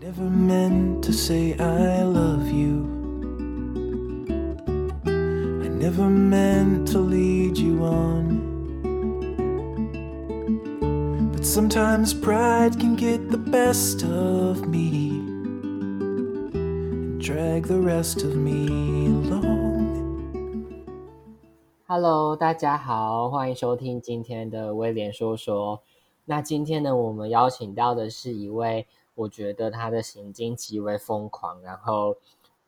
Never meant to say I love you. I never meant to lead you on. But sometimes pride can get the best of me and drag the rest of me along. Hello，大家好，欢迎收听今天的威廉说说。那今天呢，我们邀请到的是一位， 我觉得他的行径极为疯狂。然后，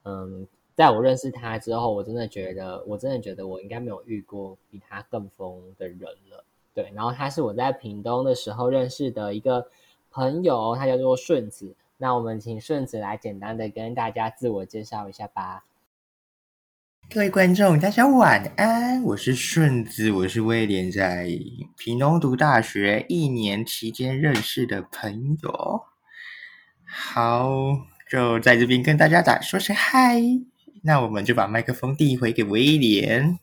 嗯，在我认识他之后，我真的觉得，我真的觉得我应该没有遇过比他更疯的人了。对，然后他是我在屏东的时候认识的一个朋友，他叫做顺子。那我们请顺子来简单的跟大家自我介绍一下吧。各位观众，大家晚安，我是顺子，我是威廉在屏东读大学一年期间认识的朋友。好，就在这边跟大家打说声嗨。那我们就把麦克风递回给威廉。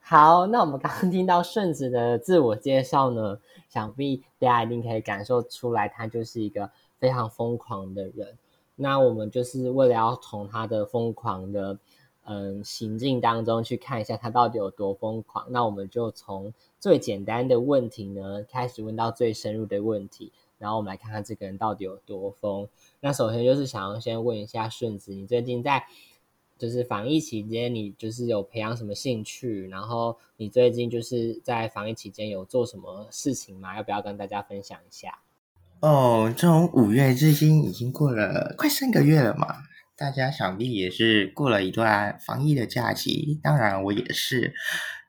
好，那我们刚刚听到顺子的自我介绍呢，想必大家一定可以感受出来，他就是一个非常疯狂的人。那我们就是为了要从他的疯狂的嗯行径当中去看一下他到底有多疯狂。那我们就从最简单的问题呢开始问到最深入的问题，然后我们来看看这个人到底有多疯。那首先就是想要先问一下顺子，你最近在就是防疫期间，你就是有培养什么兴趣？然后你最近就是在防疫期间有做什么事情吗？要不要跟大家分享一下？哦，从五月至今已经过了快三个月了嘛，大家想必也是过了一段防疫的假期，当然我也是。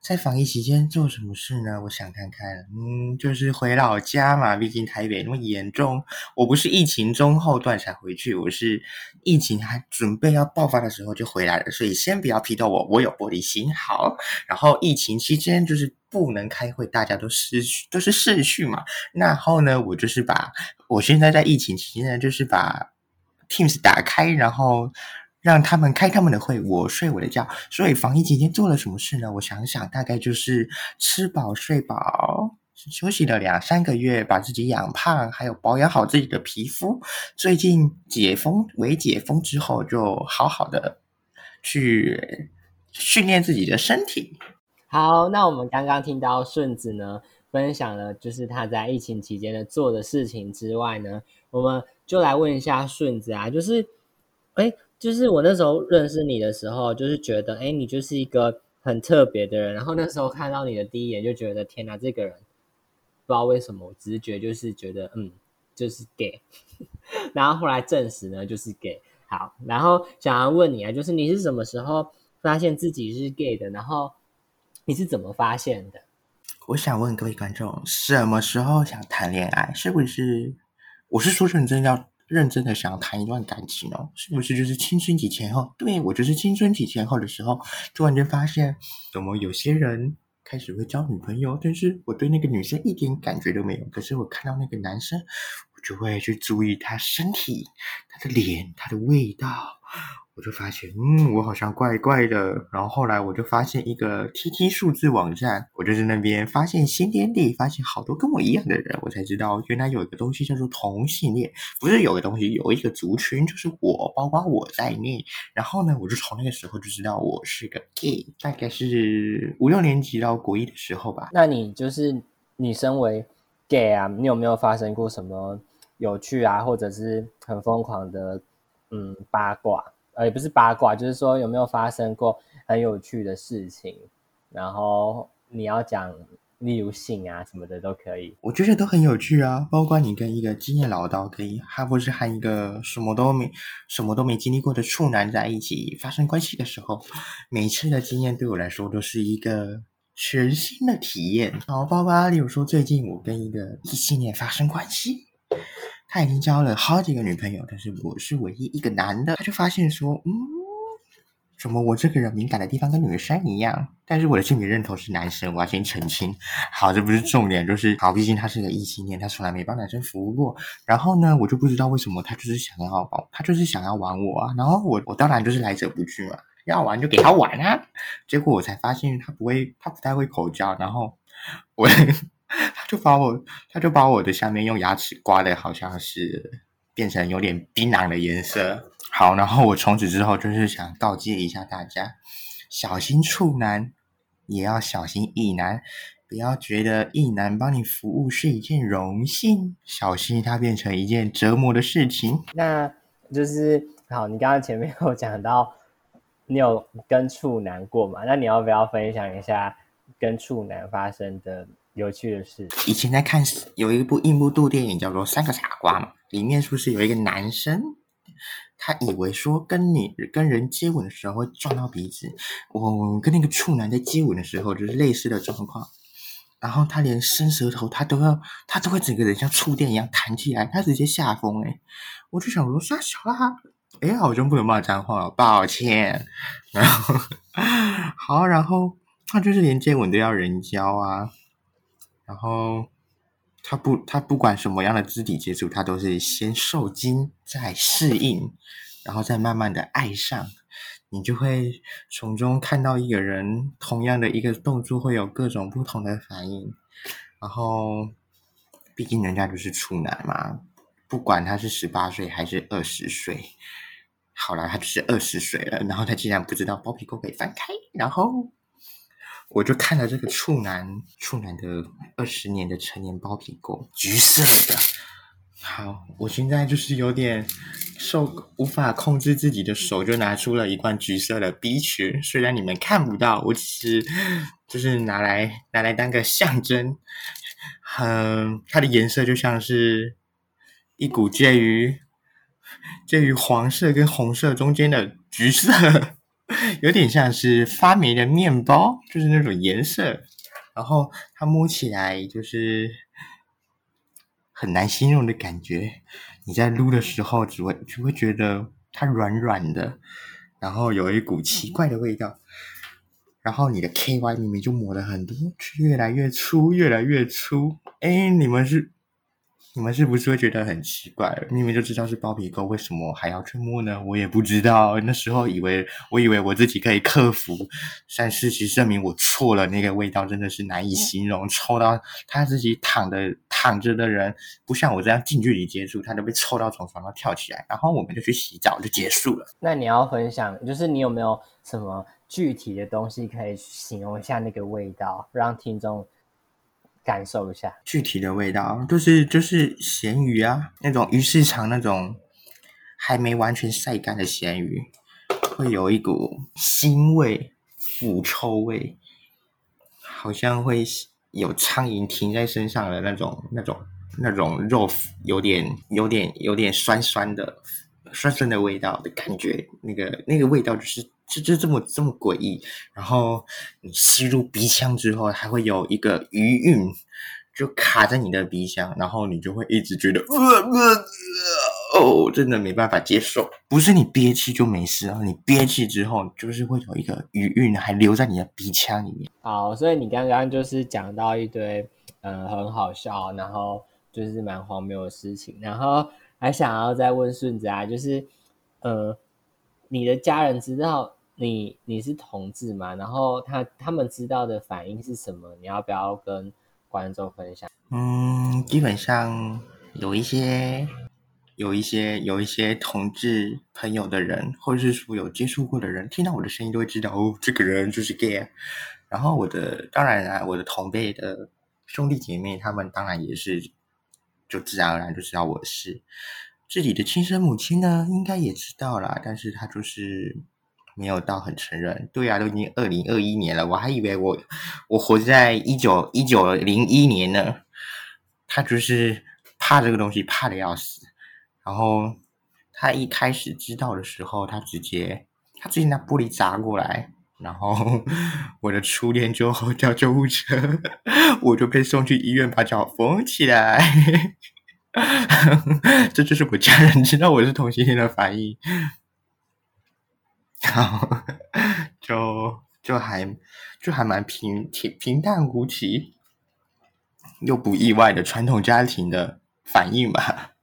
在防疫期间做什么事呢？我想看看，嗯，就是回老家嘛。毕竟台北那么严重，我不是疫情中后段才回去，我是疫情还准备要爆发的时候就回来了。所以先不要批斗我，我有玻璃心。好，然后疫情期间就是不能开会，大家都失去都是逝去嘛。然后呢，我就是把我现在在疫情期间呢，就是把 Teams 打开，然后。让他们开他们的会，我睡我的觉。所以防疫期间做了什么事呢？我想想，大概就是吃饱睡饱，休息了两三个月，把自己养胖，还有保养好自己的皮肤。最近解封为解封之后，就好好的去训练自己的身体。好，那我们刚刚听到顺子呢分享了，就是他在疫情期间的做的事情之外呢，我们就来问一下顺子啊，就是，哎。就是我那时候认识你的时候，就是觉得，哎，你就是一个很特别的人。然后那时候看到你的第一眼，就觉得，天哪，这个人不知道为什么，直觉就是觉得，嗯，就是 gay。然后后来证实呢，就是 gay。好，然后想要问你啊，就是你是什么时候发现自己是 gay 的？然后你是怎么发现的？我想问各位观众，什么时候想谈恋爱？是不是？我是说认真要。认真的想要谈一段感情哦，是不是就是青春期前后？对我就是青春期前后的时候，突然间发现，怎么有些人开始会交女朋友，但是我对那个女生一点感觉都没有。可是我看到那个男生，我就会去注意他身体、他的脸、他的味道。我就发现，嗯，我好像怪怪的。然后后来我就发现一个 T T 数字网站，我就在那边发现新天地，发现好多跟我一样的人，我才知道原来有一个东西叫做同性恋，不是有个东西，有一个族群就是我，包括我在内。然后呢，我就从那个时候就知道我是个 gay，大概是五六年级到国一的时候吧。那你就是你身为 gay 啊，你有没有发生过什么有趣啊，或者是很疯狂的嗯八卦？呃，也不是八卦，就是说有没有发生过很有趣的事情，然后你要讲，例如性啊什么的都可以。我觉得都很有趣啊，包括你跟一个经验老道，可以，还不是和一个什么都没、什么都没经历过的处男在一起发生关系的时候，每次的经验对我来说都是一个全新的体验。然后包括例如说最近我跟一个异性恋发生关系。他已经交了好几个女朋友，但是我是唯一一个男的。他就发现说，嗯，怎么我这个人敏感的地方跟女生一样？但是我的性别认同是男生，我要先澄清。好，这不是重点，就是好，毕竟他是个异性恋，他从来没帮男生服务过。然后呢，我就不知道为什么他就是想要，他就是想要玩我啊。然后我我当然就是来者不拒嘛，要玩就给他玩啊。结果我才发现他不会，他不太会口交。然后我。他就把我，他就把我的下面用牙齿刮的好像是变成有点槟榔的颜色。好，然后我从此之后就是想告诫一下大家，小心处男，也要小心异男，不要觉得异男帮你服务是一件荣幸，小心它变成一件折磨的事情。那就是好，你刚刚前面有讲到，你有跟处男过嘛？那你要不要分享一下跟处男发生的有趣的事？以前在看有一部印度电影叫做《三个傻瓜》嘛，里面是不是有一个男生？他以为说跟你跟人接吻的时候会撞到鼻子，我跟那个处男在接吻的时候就是类似的状况，然后他连伸舌头他都要，他都会整个人像触电一样弹起来，他直接下风哎，我就想说傻小啦，哎好像不能骂脏话，抱歉，然后 好，然后他就是连接吻都要人教啊，然后。他不，他不管什么样的肢体接触，他都是先受惊，再适应，然后再慢慢的爱上。你就会从中看到一个人同样的一个动作会有各种不同的反应。然后，毕竟人家就是处男嘛，不管他是十八岁还是二十岁，好了，他就是二十岁了。然后他竟然不知道包皮沟可以翻开，然后。我就看了这个处男，处男的二十年的成年包皮垢，橘色的。好，我现在就是有点受无法控制自己的手，就拿出了一罐橘色的 B 群。虽然你们看不到，我只是就是拿来拿来当个象征。嗯，它的颜色就像是一股介于介于黄色跟红色中间的橘色。有点像是发霉的面包，就是那种颜色，然后它摸起来就是很难形容的感觉。你在撸的时候，只会只会觉得它软软的，然后有一股奇怪的味道。然后你的 KY 明明就抹了很多，越来越粗，越来越粗。哎，你们是？你们是不是会觉得很奇怪？明明就知道是包皮垢，为什么还要去摸呢？我也不知道。那时候以为，我以为我自己可以克服，但事实证明我错了。那个味道真的是难以形容，臭到他自己躺的躺着的人，不像我这样近距离接触，他都被臭到从床上跳起来。然后我们就去洗澡，就结束了。那你要分享，就是你有没有什么具体的东西可以形容一下那个味道，让听众。感受一下。具体的味道，就是就是咸鱼啊，那种鱼市场那种还没完全晒干的咸鱼，会有一股腥味、腐臭味，好像会有苍蝇停在身上的那种、那种、那种肉，有点、有点、有点酸酸的、酸酸的味道的感觉。那个那个味道就是。就就这么这么诡异，然后你吸入鼻腔之后，还会有一个余韵，就卡在你的鼻腔，然后你就会一直觉得，呃呃，哦，真的没办法接受。不是你憋气就没事啊，你憋气之后，就是会有一个余韵还留在你的鼻腔里面。好，所以你刚刚就是讲到一堆，嗯，很好笑，然后就是蛮荒谬的事情，然后还想要再问顺子啊，就是，呃，你的家人知道？你你是同志嘛？然后他他们知道的反应是什么？你要不要跟观众分享？嗯，基本上有一些有一些有一些同志朋友的人，或者是说有接触过的人，听到我的声音都会知道哦，这个人就是 gay。然后我的当然啊，我的同辈的兄弟姐妹，他们当然也是就自然而然就知道我是自己的亲生母亲呢，应该也知道啦，但是他就是。没有到很承认，对啊，都已经二零二一年了，我还以为我我活在一九一九零一年呢。他就是怕这个东西，怕的要死。然后他一开始知道的时候，他直接他直接拿玻璃砸过来，然后 我的初恋就叫救护车，我就被送去医院把脚缝起来。这就是我家人知道我是同性恋的反应。好，就就还就还蛮平平平淡无奇，又不意外的传统家庭的反应吧。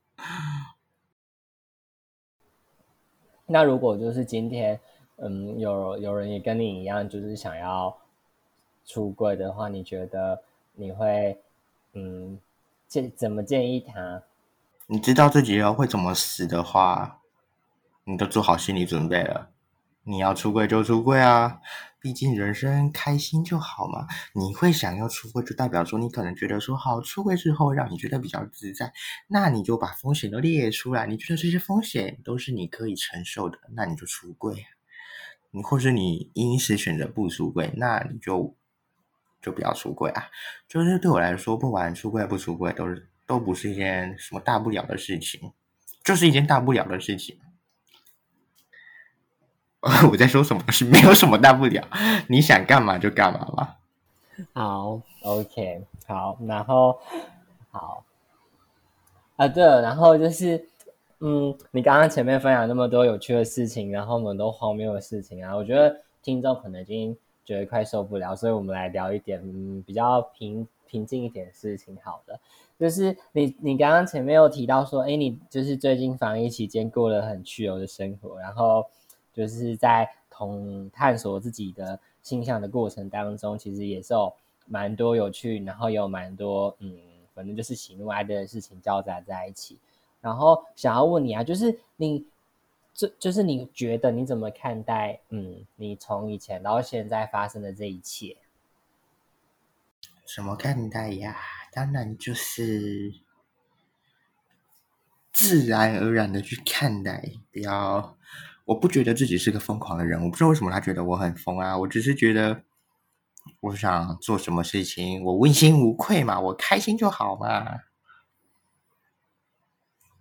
那如果就是今天，嗯，有有人也跟你一样，就是想要出柜的话，你觉得你会嗯建怎么建议他？你知道自己要会怎么死的话，你都做好心理准备了。你要出柜就出柜啊，毕竟人生开心就好嘛。你会想要出柜，就代表说你可能觉得说，好出柜之后让你觉得比较自在，那你就把风险都列出来。你觉得这些风险都是你可以承受的，那你就出柜。你或是你因时选择不出柜，那你就就不要出柜啊。就是对我来说，不管出柜不出柜，都是。都不是一件什么大不了的事情，就是一件大不了的事情。我在说什么？是没有什么大不了，你想干嘛就干嘛吧。好，OK，好，然后好啊，对了，然后就是，嗯，你刚刚前面分享那么多有趣的事情，然后很多荒谬的事情啊，我觉得听众可能已经觉得快受不了，所以我们来聊一点嗯比较平平静一点的事情。好的。就是你，你刚刚前面有提到说，哎，你就是最近防疫期间过了很自由的生活，然后就是在同探索自己的性向的过程当中，其实也是有蛮多有趣，然后也有蛮多嗯，反正就是喜怒哀乐的事情交杂在一起。然后想要问你啊，就是你这就是你觉得你怎么看待嗯，你从以前到现在发生的这一切？怎么看待呀？当然就是自然而然的去看待，不要。我不觉得自己是个疯狂的人，我不知道为什么他觉得我很疯啊。我只是觉得，我想做什么事情，我问心无愧嘛，我开心就好嘛。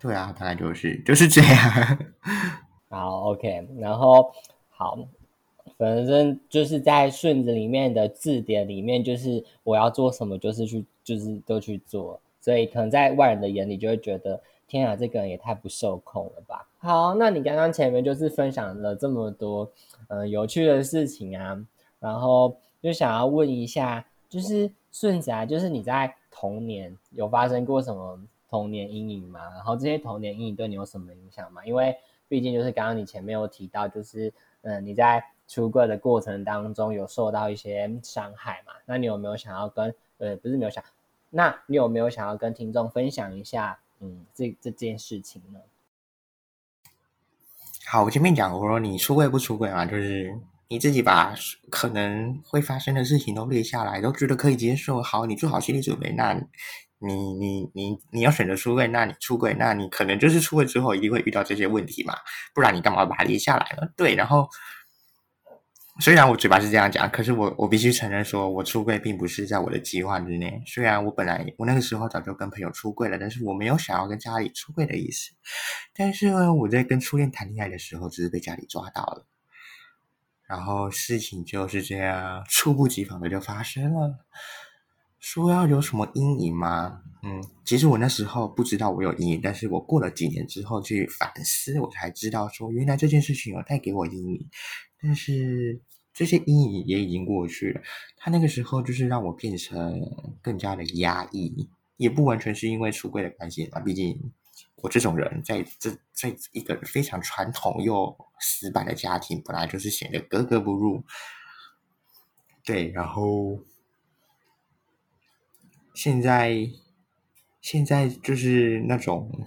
对啊，大概就是就是这样。好，OK，然后好。反正就是在顺子里面的字典里面，就是我要做什么，就是去，就是都去做。所以可能在外人的眼里，就会觉得天啊，这个人也太不受控了吧。好，那你刚刚前面就是分享了这么多嗯有趣的事情啊，然后就想要问一下，就是顺子啊，就是你在童年有发生过什么童年阴影吗？然后这些童年阴影对你有什么影响吗？因为毕竟就是刚刚你前面有提到，就是嗯你在。出柜的过程当中有受到一些伤害嘛？那你有没有想要跟呃不是没有想，那你有没有想要跟听众分享一下嗯这这件事情呢？好，我前面讲我说你出柜不出柜嘛，就是你自己把可能会发生的事情都列下来，都觉得可以接受。好，你做好心理准备，那你你你你要选择出柜，那你出柜，那你可能就是出柜之后一定会遇到这些问题嘛，不然你干嘛把它列下来呢？对，然后。虽然我嘴巴是这样讲，可是我我必须承认，说我出柜并不是在我的计划之内。虽然我本来我那个时候早就跟朋友出柜了，但是我没有想要跟家里出柜的意思。但是呢，我在跟初恋谈恋爱的时候，只是被家里抓到了，然后事情就是这样猝不及防的就发生了。说要有什么阴影吗？嗯，其实我那时候不知道我有阴影，但是我过了几年之后去反思，我才知道说原来这件事情有带给我阴影。但是这些阴影也已经过去了。他那个时候就是让我变成更加的压抑，也不完全是因为出柜的关系嘛。毕竟我这种人在这在一个非常传统又死板的家庭，本来就是显得格格不入。对，然后现在现在就是那种。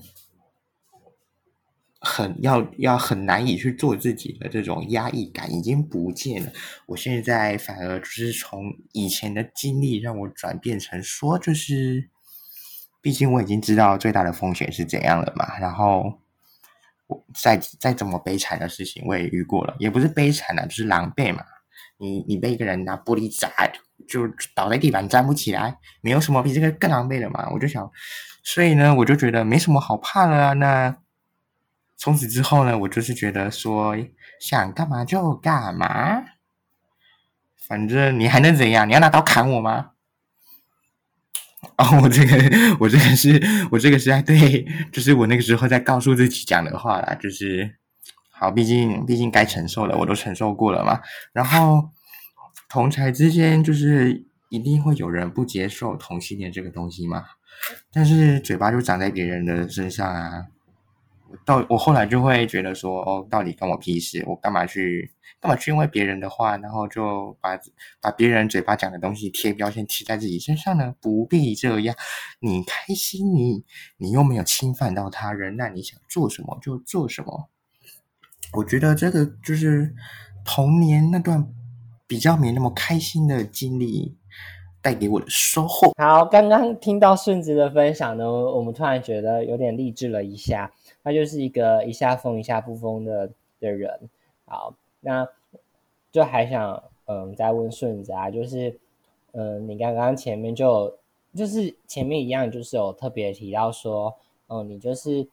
很要要很难以去做自己的这种压抑感已经不见了。我现在反而就是从以前的经历让我转变成说，就是毕竟我已经知道最大的风险是怎样了嘛。然后我再再怎么悲惨的事情我也遇过了，也不是悲惨啊，就是狼狈嘛。你你被一个人拿玻璃砸，就倒在地板站不起来，没有什么比这个更狼狈的嘛。我就想，所以呢，我就觉得没什么好怕了啊。那。从此之后呢，我就是觉得说想干嘛就干嘛，反正你还能怎样？你要拿刀砍我吗？哦，我这个，我这个是我这个是在对，就是我那个时候在告诉自己讲的话啦，就是好，毕竟毕竟该承受的我都承受过了嘛。然后同才之间就是一定会有人不接受同性恋这个东西嘛，但是嘴巴就长在别人的身上啊。到我后来就会觉得说，哦，到底关我屁事？我干嘛去干嘛去因为别人的话，然后就把把别人嘴巴讲的东西贴标签贴在自己身上呢？不必这样，你开心，你你又没有侵犯到他人，那你想做什么就做什么。我觉得这个就是童年那段比较没那么开心的经历带给我的收获。好，刚刚听到顺子的分享呢，我们突然觉得有点励志了一下。他就是一个一下疯一下不疯的的人。好，那就还想嗯再问顺子啊，就是嗯你刚刚前面就就是前面一样，就是有特别提到说，嗯你就是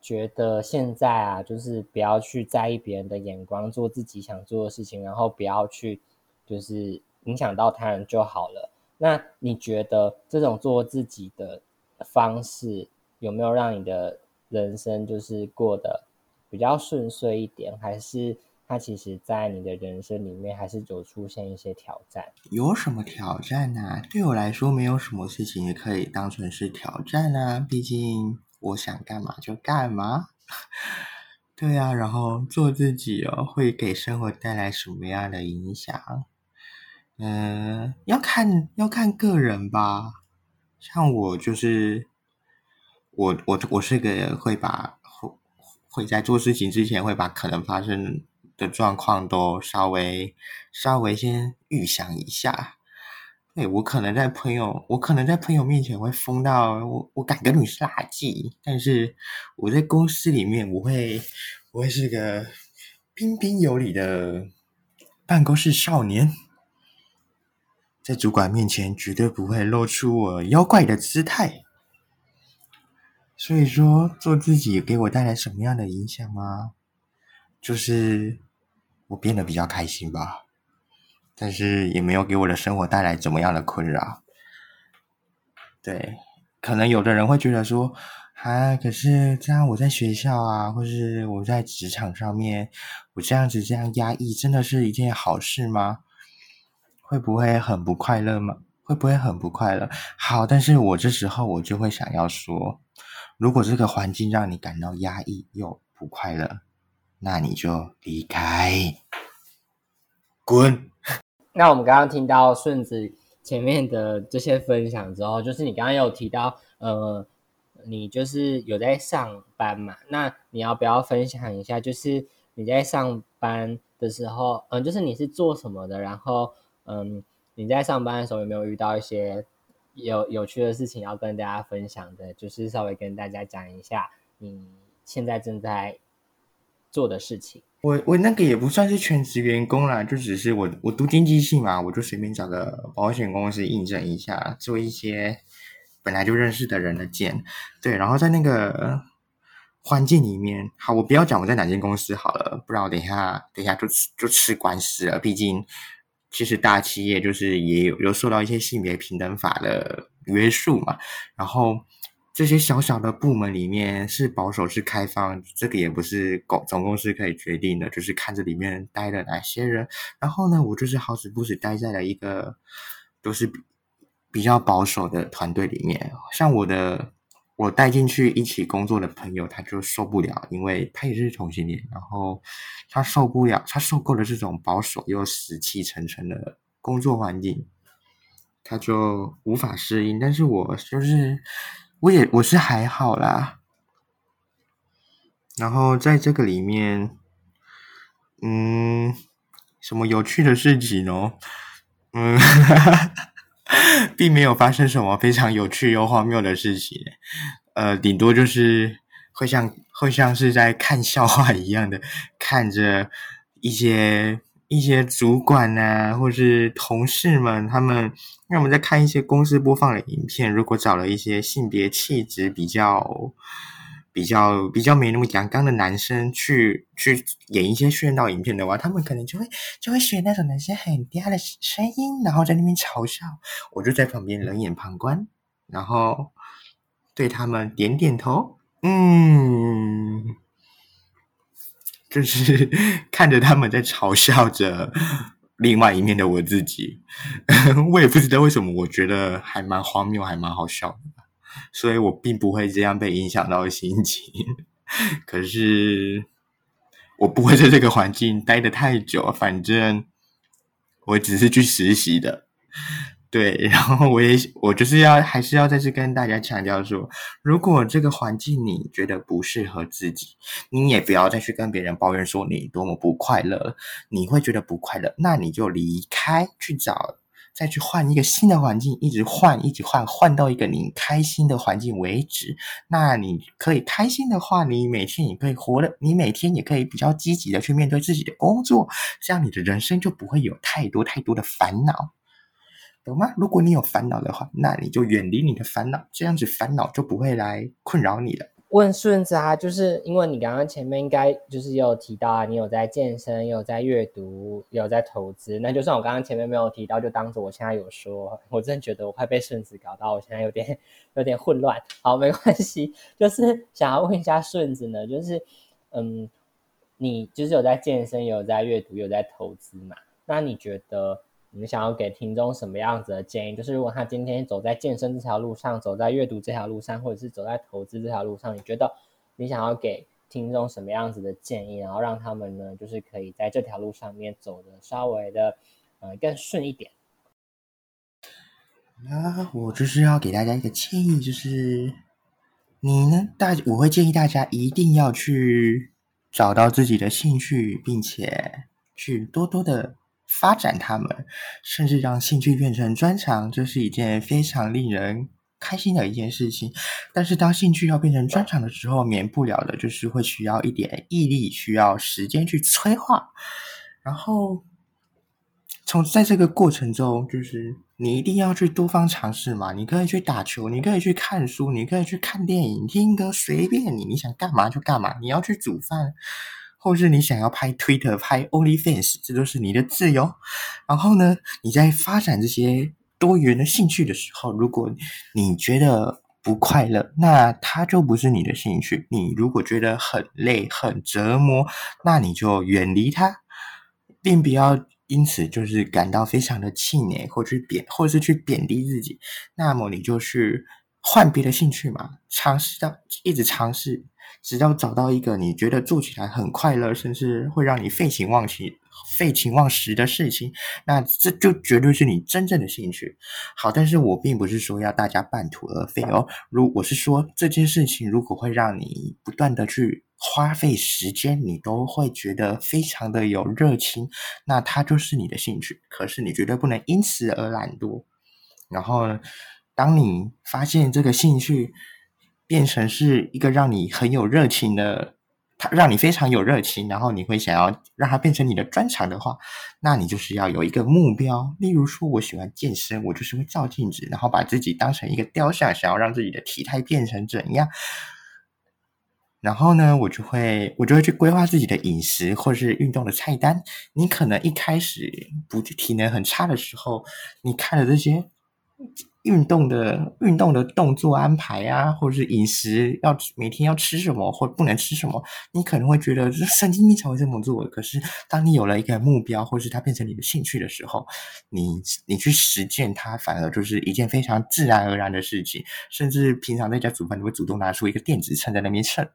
觉得现在啊，就是不要去在意别人的眼光，做自己想做的事情，然后不要去就是影响到他人就好了。那你觉得这种做自己的方式有没有让你的？人生就是过得比较顺遂一点，还是他其实在你的人生里面还是有出现一些挑战？有什么挑战呢？对我来说，没有什么事情也可以当成是挑战啊。毕竟我想干嘛就干嘛。对啊，然后做自己哦，会给生活带来什么样的影响？嗯，要看要看个人吧。像我就是。我我我是个会把会会在做事情之前会把可能发生的状况都稍微稍微先预想一下。对我可能在朋友我可能在朋友面前会疯到我我敢跟你是垃圾，但是我在公司里面我会我会是个彬彬有礼的办公室少年，在主管面前绝对不会露出我妖怪的姿态。所以说，做自己给我带来什么样的影响吗？就是我变得比较开心吧，但是也没有给我的生活带来怎么样的困扰。对，可能有的人会觉得说，啊，可是这样我在学校啊，或是我在职场上面，我这样子这样压抑，真的是一件好事吗？会不会很不快乐吗？会不会很不快乐？好，但是我这时候我就会想要说。如果这个环境让你感到压抑又不快乐，那你就离开，滚。那我们刚刚听到顺子前面的这些分享之后，就是你刚刚有提到，呃，你就是有在上班嘛？那你要不要分享一下，就是你在上班的时候，嗯，就是你是做什么的？然后，嗯，你在上班的时候有没有遇到一些？有有趣的事情要跟大家分享的，就是稍微跟大家讲一下你现在正在做的事情。我我那个也不算是全职员工啦，就只是我我读经济系嘛，我就随便找个保险公司应征一下，做一些本来就认识的人的件。对，然后在那个环境里面，好，我不要讲我在哪间公司好了，不然我等一下等一下就就吃官司了，毕竟。其实大企业就是也有有受到一些性别平等法的约束嘛，然后这些小小的部门里面是保守是开放，这个也不是公总公司可以决定的，就是看这里面待了哪些人。然后呢，我就是好死不死待在了一个都是比较保守的团队里面，像我的。我带进去一起工作的朋友，他就受不了，因为他也是同性恋，然后他受不了，他受够了这种保守又死气沉沉的工作环境，他就无法适应。但是我就是，我也我是还好啦。然后在这个里面，嗯，什么有趣的事情哦？嗯。并没有发生什么非常有趣又荒谬的事情，呃，顶多就是会像会像是在看笑话一样的看着一些一些主管啊，或是同事们，他们让我们在看一些公司播放的影片，如果找了一些性别气质比较。比较比较没那么阳刚的男生去去演一些炫耀影片的话，他们可能就会就会选那种男生很嗲的声音，然后在那边嘲笑，我就在旁边冷眼旁观，然后对他们点点头，嗯，就是看着他们在嘲笑着另外一面的我自己，我也不知道为什么，我觉得还蛮荒谬，还蛮好笑的。所以我并不会这样被影响到心情。可是我不会在这个环境待得太久，反正我只是去实习的。对，然后我也我就是要还是要再次跟大家强调说，如果这个环境你觉得不适合自己，你也不要再去跟别人抱怨说你多么不快乐，你会觉得不快乐，那你就离开，去找再去换一个新的环境，一直换，一直换，换到一个你开心的环境为止。那你可以开心的话，你每天也可以活的，你每天也可以比较积极的去面对自己的工作，这样你的人生就不会有太多太多的烦恼。懂吗？如果你有烦恼的话，那你就远离你的烦恼，这样子烦恼就不会来困扰你了。问顺子啊，就是因为你刚刚前面应该就是有提到啊，你有在健身，有在阅读，有在投资。那就算我刚刚前面没有提到，就当做我现在有说。我真的觉得我快被顺子搞到，我现在有点有点混乱。好，没关系，就是想要问一下顺子呢，就是嗯，你就是有在健身，有在阅读，有在投资嘛？那你觉得？你想要给听众什么样子的建议？就是如果他今天走在健身这条路上，走在阅读这条路上，或者是走在投资这条路上，你觉得你想要给听众什么样子的建议，然后让他们呢，就是可以在这条路上面走的稍微的呃更顺一点。那我就是要给大家一个建议，就是你呢，大我会建议大家一定要去找到自己的兴趣，并且去多多的。发展他们，甚至让兴趣变成专长，这是一件非常令人开心的一件事情。但是，当兴趣要变成专长的时候，免不了的就是会需要一点毅力，需要时间去催化。然后，从在这个过程中，就是你一定要去多方尝试嘛。你可以去打球，你可以去看书，你可以去看电影、听歌，随便你，你想干嘛就干嘛。你要去煮饭。或是你想要拍 Twitter、拍 OnlyFans，这都是你的自由。然后呢，你在发展这些多元的兴趣的时候，如果你觉得不快乐，那它就不是你的兴趣。你如果觉得很累、很折磨，那你就远离它，并不要因此就是感到非常的气馁，或去贬，或是去贬低自己。那么你就是换别的兴趣嘛，尝试到一直尝试。只要找到一个你觉得做起来很快乐，甚至会让你废寝忘食、废寝忘食的事情，那这就绝对是你真正的兴趣。好，但是我并不是说要大家半途而废哦。如我是说这件事情，如果会让你不断的去花费时间，你都会觉得非常的有热情，那它就是你的兴趣。可是你绝对不能因此而懒惰。然后，当你发现这个兴趣，变成是一个让你很有热情的，它让你非常有热情，然后你会想要让它变成你的专长的话，那你就是要有一个目标。例如说，我喜欢健身，我就是会照镜子，然后把自己当成一个雕像，想要让自己的体态变成怎样。然后呢，我就会我就会去规划自己的饮食或是运动的菜单。你可能一开始不体能很差的时候，你看了这些。运动的运动的动作安排啊，或者是饮食要每天要吃什么或不能吃什么，你可能会觉得神经病才会这么做。可是当你有了一个目标，或是它变成你的兴趣的时候，你你去实践它，反而就是一件非常自然而然的事情。甚至平常在家煮饭，你会主动拿出一个电子秤在那边称。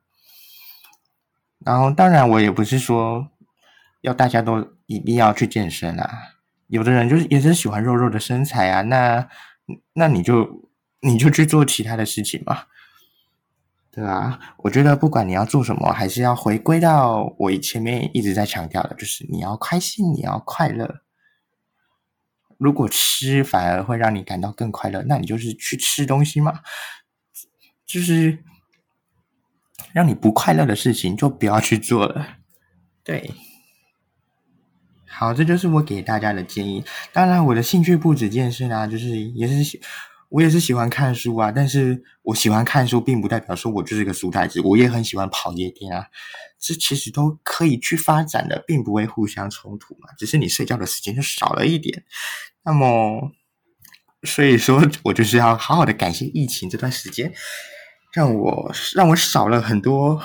然后，当然我也不是说要大家都一定要去健身啊，有的人就是也是喜欢肉肉的身材啊，那。那你就你就去做其他的事情嘛，对啊，我觉得不管你要做什么，还是要回归到我前面一直在强调的，就是你要开心，你要快乐。如果吃反而会让你感到更快乐，那你就是去吃东西嘛，就是让你不快乐的事情就不要去做了，对。好，这就是我给大家的建议。当然，我的兴趣不止健身啊，就是也是喜，我也是喜欢看书啊。但是我喜欢看书，并不代表说我就是个书呆子。我也很喜欢跑夜店啊，这其实都可以去发展的，并不会互相冲突嘛。只是你睡觉的时间就少了一点。那么，所以说我就是要好好的感谢疫情这段时间，让我让我少了很多。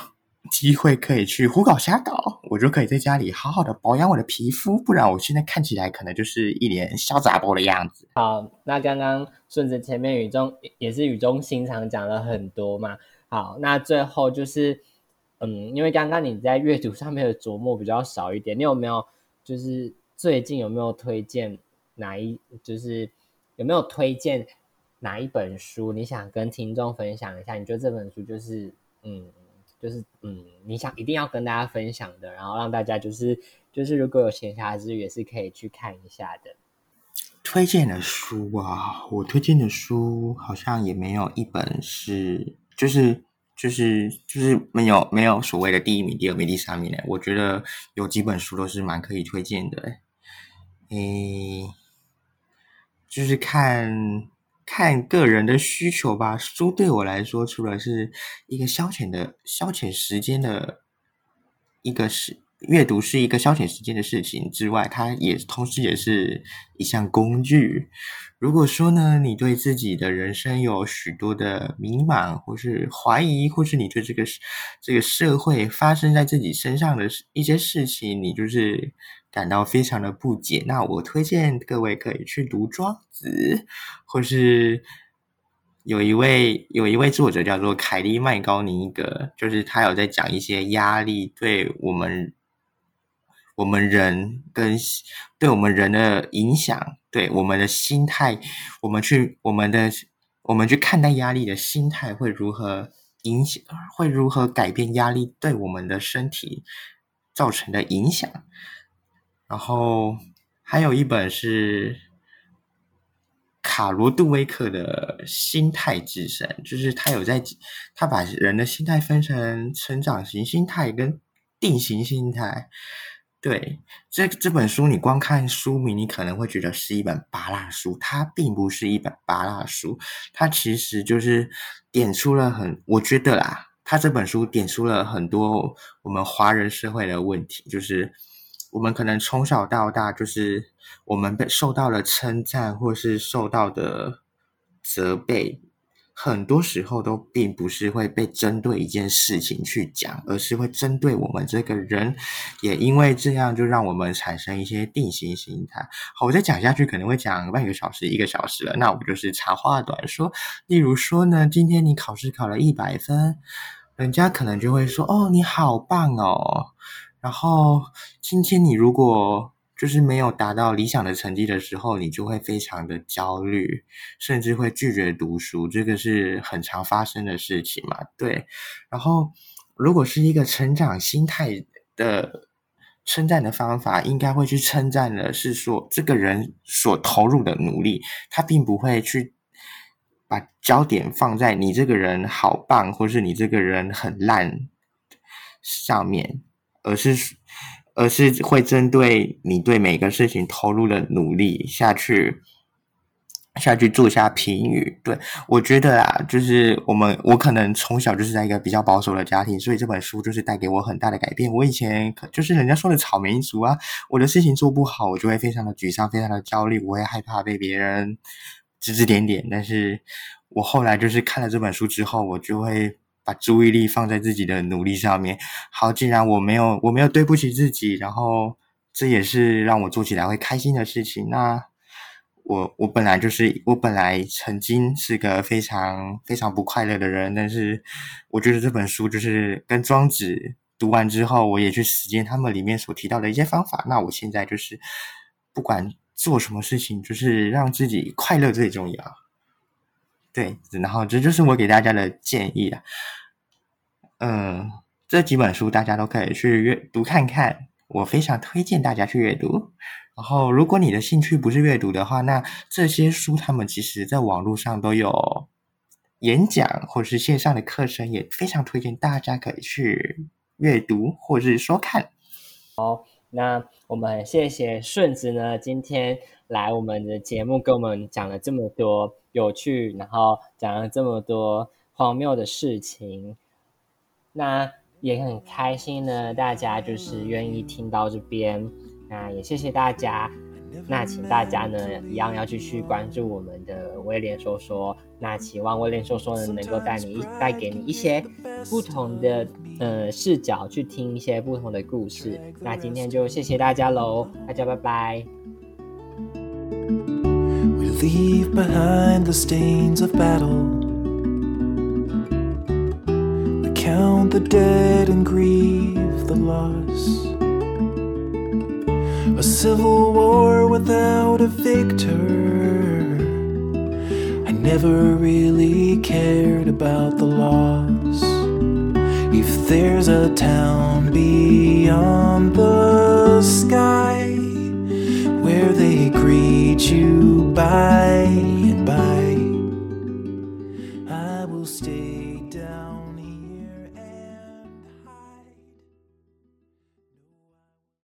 机会可以去胡搞瞎搞，我就可以在家里好好的保养我的皮肤，不然我现在看起来可能就是一脸潇洒波的样子。好，那刚刚顺着前面语中也是语中心长讲了很多嘛。好，那最后就是嗯，因为刚刚你在阅读上面的琢磨比较少一点，你有没有就是最近有没有推荐哪一就是有没有推荐哪一本书？你想跟听众分享一下？你觉得这本书就是嗯，就是嗯，你想一定要跟大家分享的，然后让大家就是就是如果有闲暇之余也是可以去看一下的。推荐的书啊，我推荐的书好像也没有一本是，就是就是就是没有没有所谓的第一名、第二名、第三名的。我觉得有几本书都是蛮可以推荐的。诶，就是看看个人的需求吧。书对我来说，除了是一个消遣的消遣时间的一个是。阅读是一个消遣时间的事情之外，它也同时也是一项工具。如果说呢，你对自己的人生有许多的迷茫，或是怀疑，或是你对这个这个社会发生在自己身上的一些事情，你就是感到非常的不解，那我推荐各位可以去读《庄子》，或是。有一位有一位作者叫做凯利麦高尼格，就是他有在讲一些压力对我们。我们人跟对我们人的影响，对我们的心态，我们去我们的我们去看待压力的心态会如何影响，会如何改变压力对我们的身体造成的影响。然后还有一本是卡罗杜威克的心态之神，就是他有在他把人的心态分成成长型心态跟定型心态。对，这这本书你光看书名，你可能会觉得是一本巴拉书，它并不是一本巴拉书，它其实就是点出了很，我觉得啦，它这本书点出了很多我们华人社会的问题，就是我们可能从小到大，就是我们被受到了称赞，或是受到的责备。很多时候都并不是会被针对一件事情去讲，而是会针对我们这个人，也因为这样就让我们产生一些定型心态。好，我再讲下去可能会讲半个小时、一个小时了，那我就是长话短说。例如说呢，今天你考试考了一百分，人家可能就会说：“哦，你好棒哦。”然后今天你如果就是没有达到理想的成绩的时候，你就会非常的焦虑，甚至会拒绝读书，这个是很常发生的事情嘛？对。然后，如果是一个成长心态的称赞的方法，应该会去称赞的是说，这个人所投入的努力，他并不会去把焦点放在你这个人好棒，或是你这个人很烂上面，而是。而是会针对你对每个事情投入的努力下去，下去做一下评语。对我觉得啊，就是我们我可能从小就是在一个比较保守的家庭，所以这本书就是带给我很大的改变。我以前就是人家说的草莓族啊，我的事情做不好，我就会非常的沮丧，非常的焦虑，我会害怕被别人指指点点。但是我后来就是看了这本书之后，我就会。把注意力放在自己的努力上面。好，既然我没有，我没有对不起自己，然后这也是让我做起来会开心的事情。那我，我本来就是，我本来曾经是个非常非常不快乐的人，但是我觉得这本书就是跟庄子读完之后，我也去实践他们里面所提到的一些方法。那我现在就是不管做什么事情，就是让自己快乐最重要。对，然后这就是我给大家的建议啊。嗯，这几本书大家都可以去阅读看看，我非常推荐大家去阅读。然后，如果你的兴趣不是阅读的话，那这些书他们其实在网络上都有演讲或是线上的课程，也非常推荐大家可以去阅读或是说看。好，那我们谢谢顺子呢，今天来我们的节目跟我们讲了这么多。有趣，然后讲了这么多荒谬的事情，那也很开心呢。大家就是愿意听到这边，那也谢谢大家。那请大家呢一样要继续关注我们的威廉说说。那期望威廉说说呢能够带你带给你一些不同的呃视角，去听一些不同的故事。那今天就谢谢大家喽，大家拜拜。We leave behind the stains of battle. We count the dead and grieve the loss. A civil war without a victor. I never really cared about the loss. If there's a town beyond the sky where they greet you by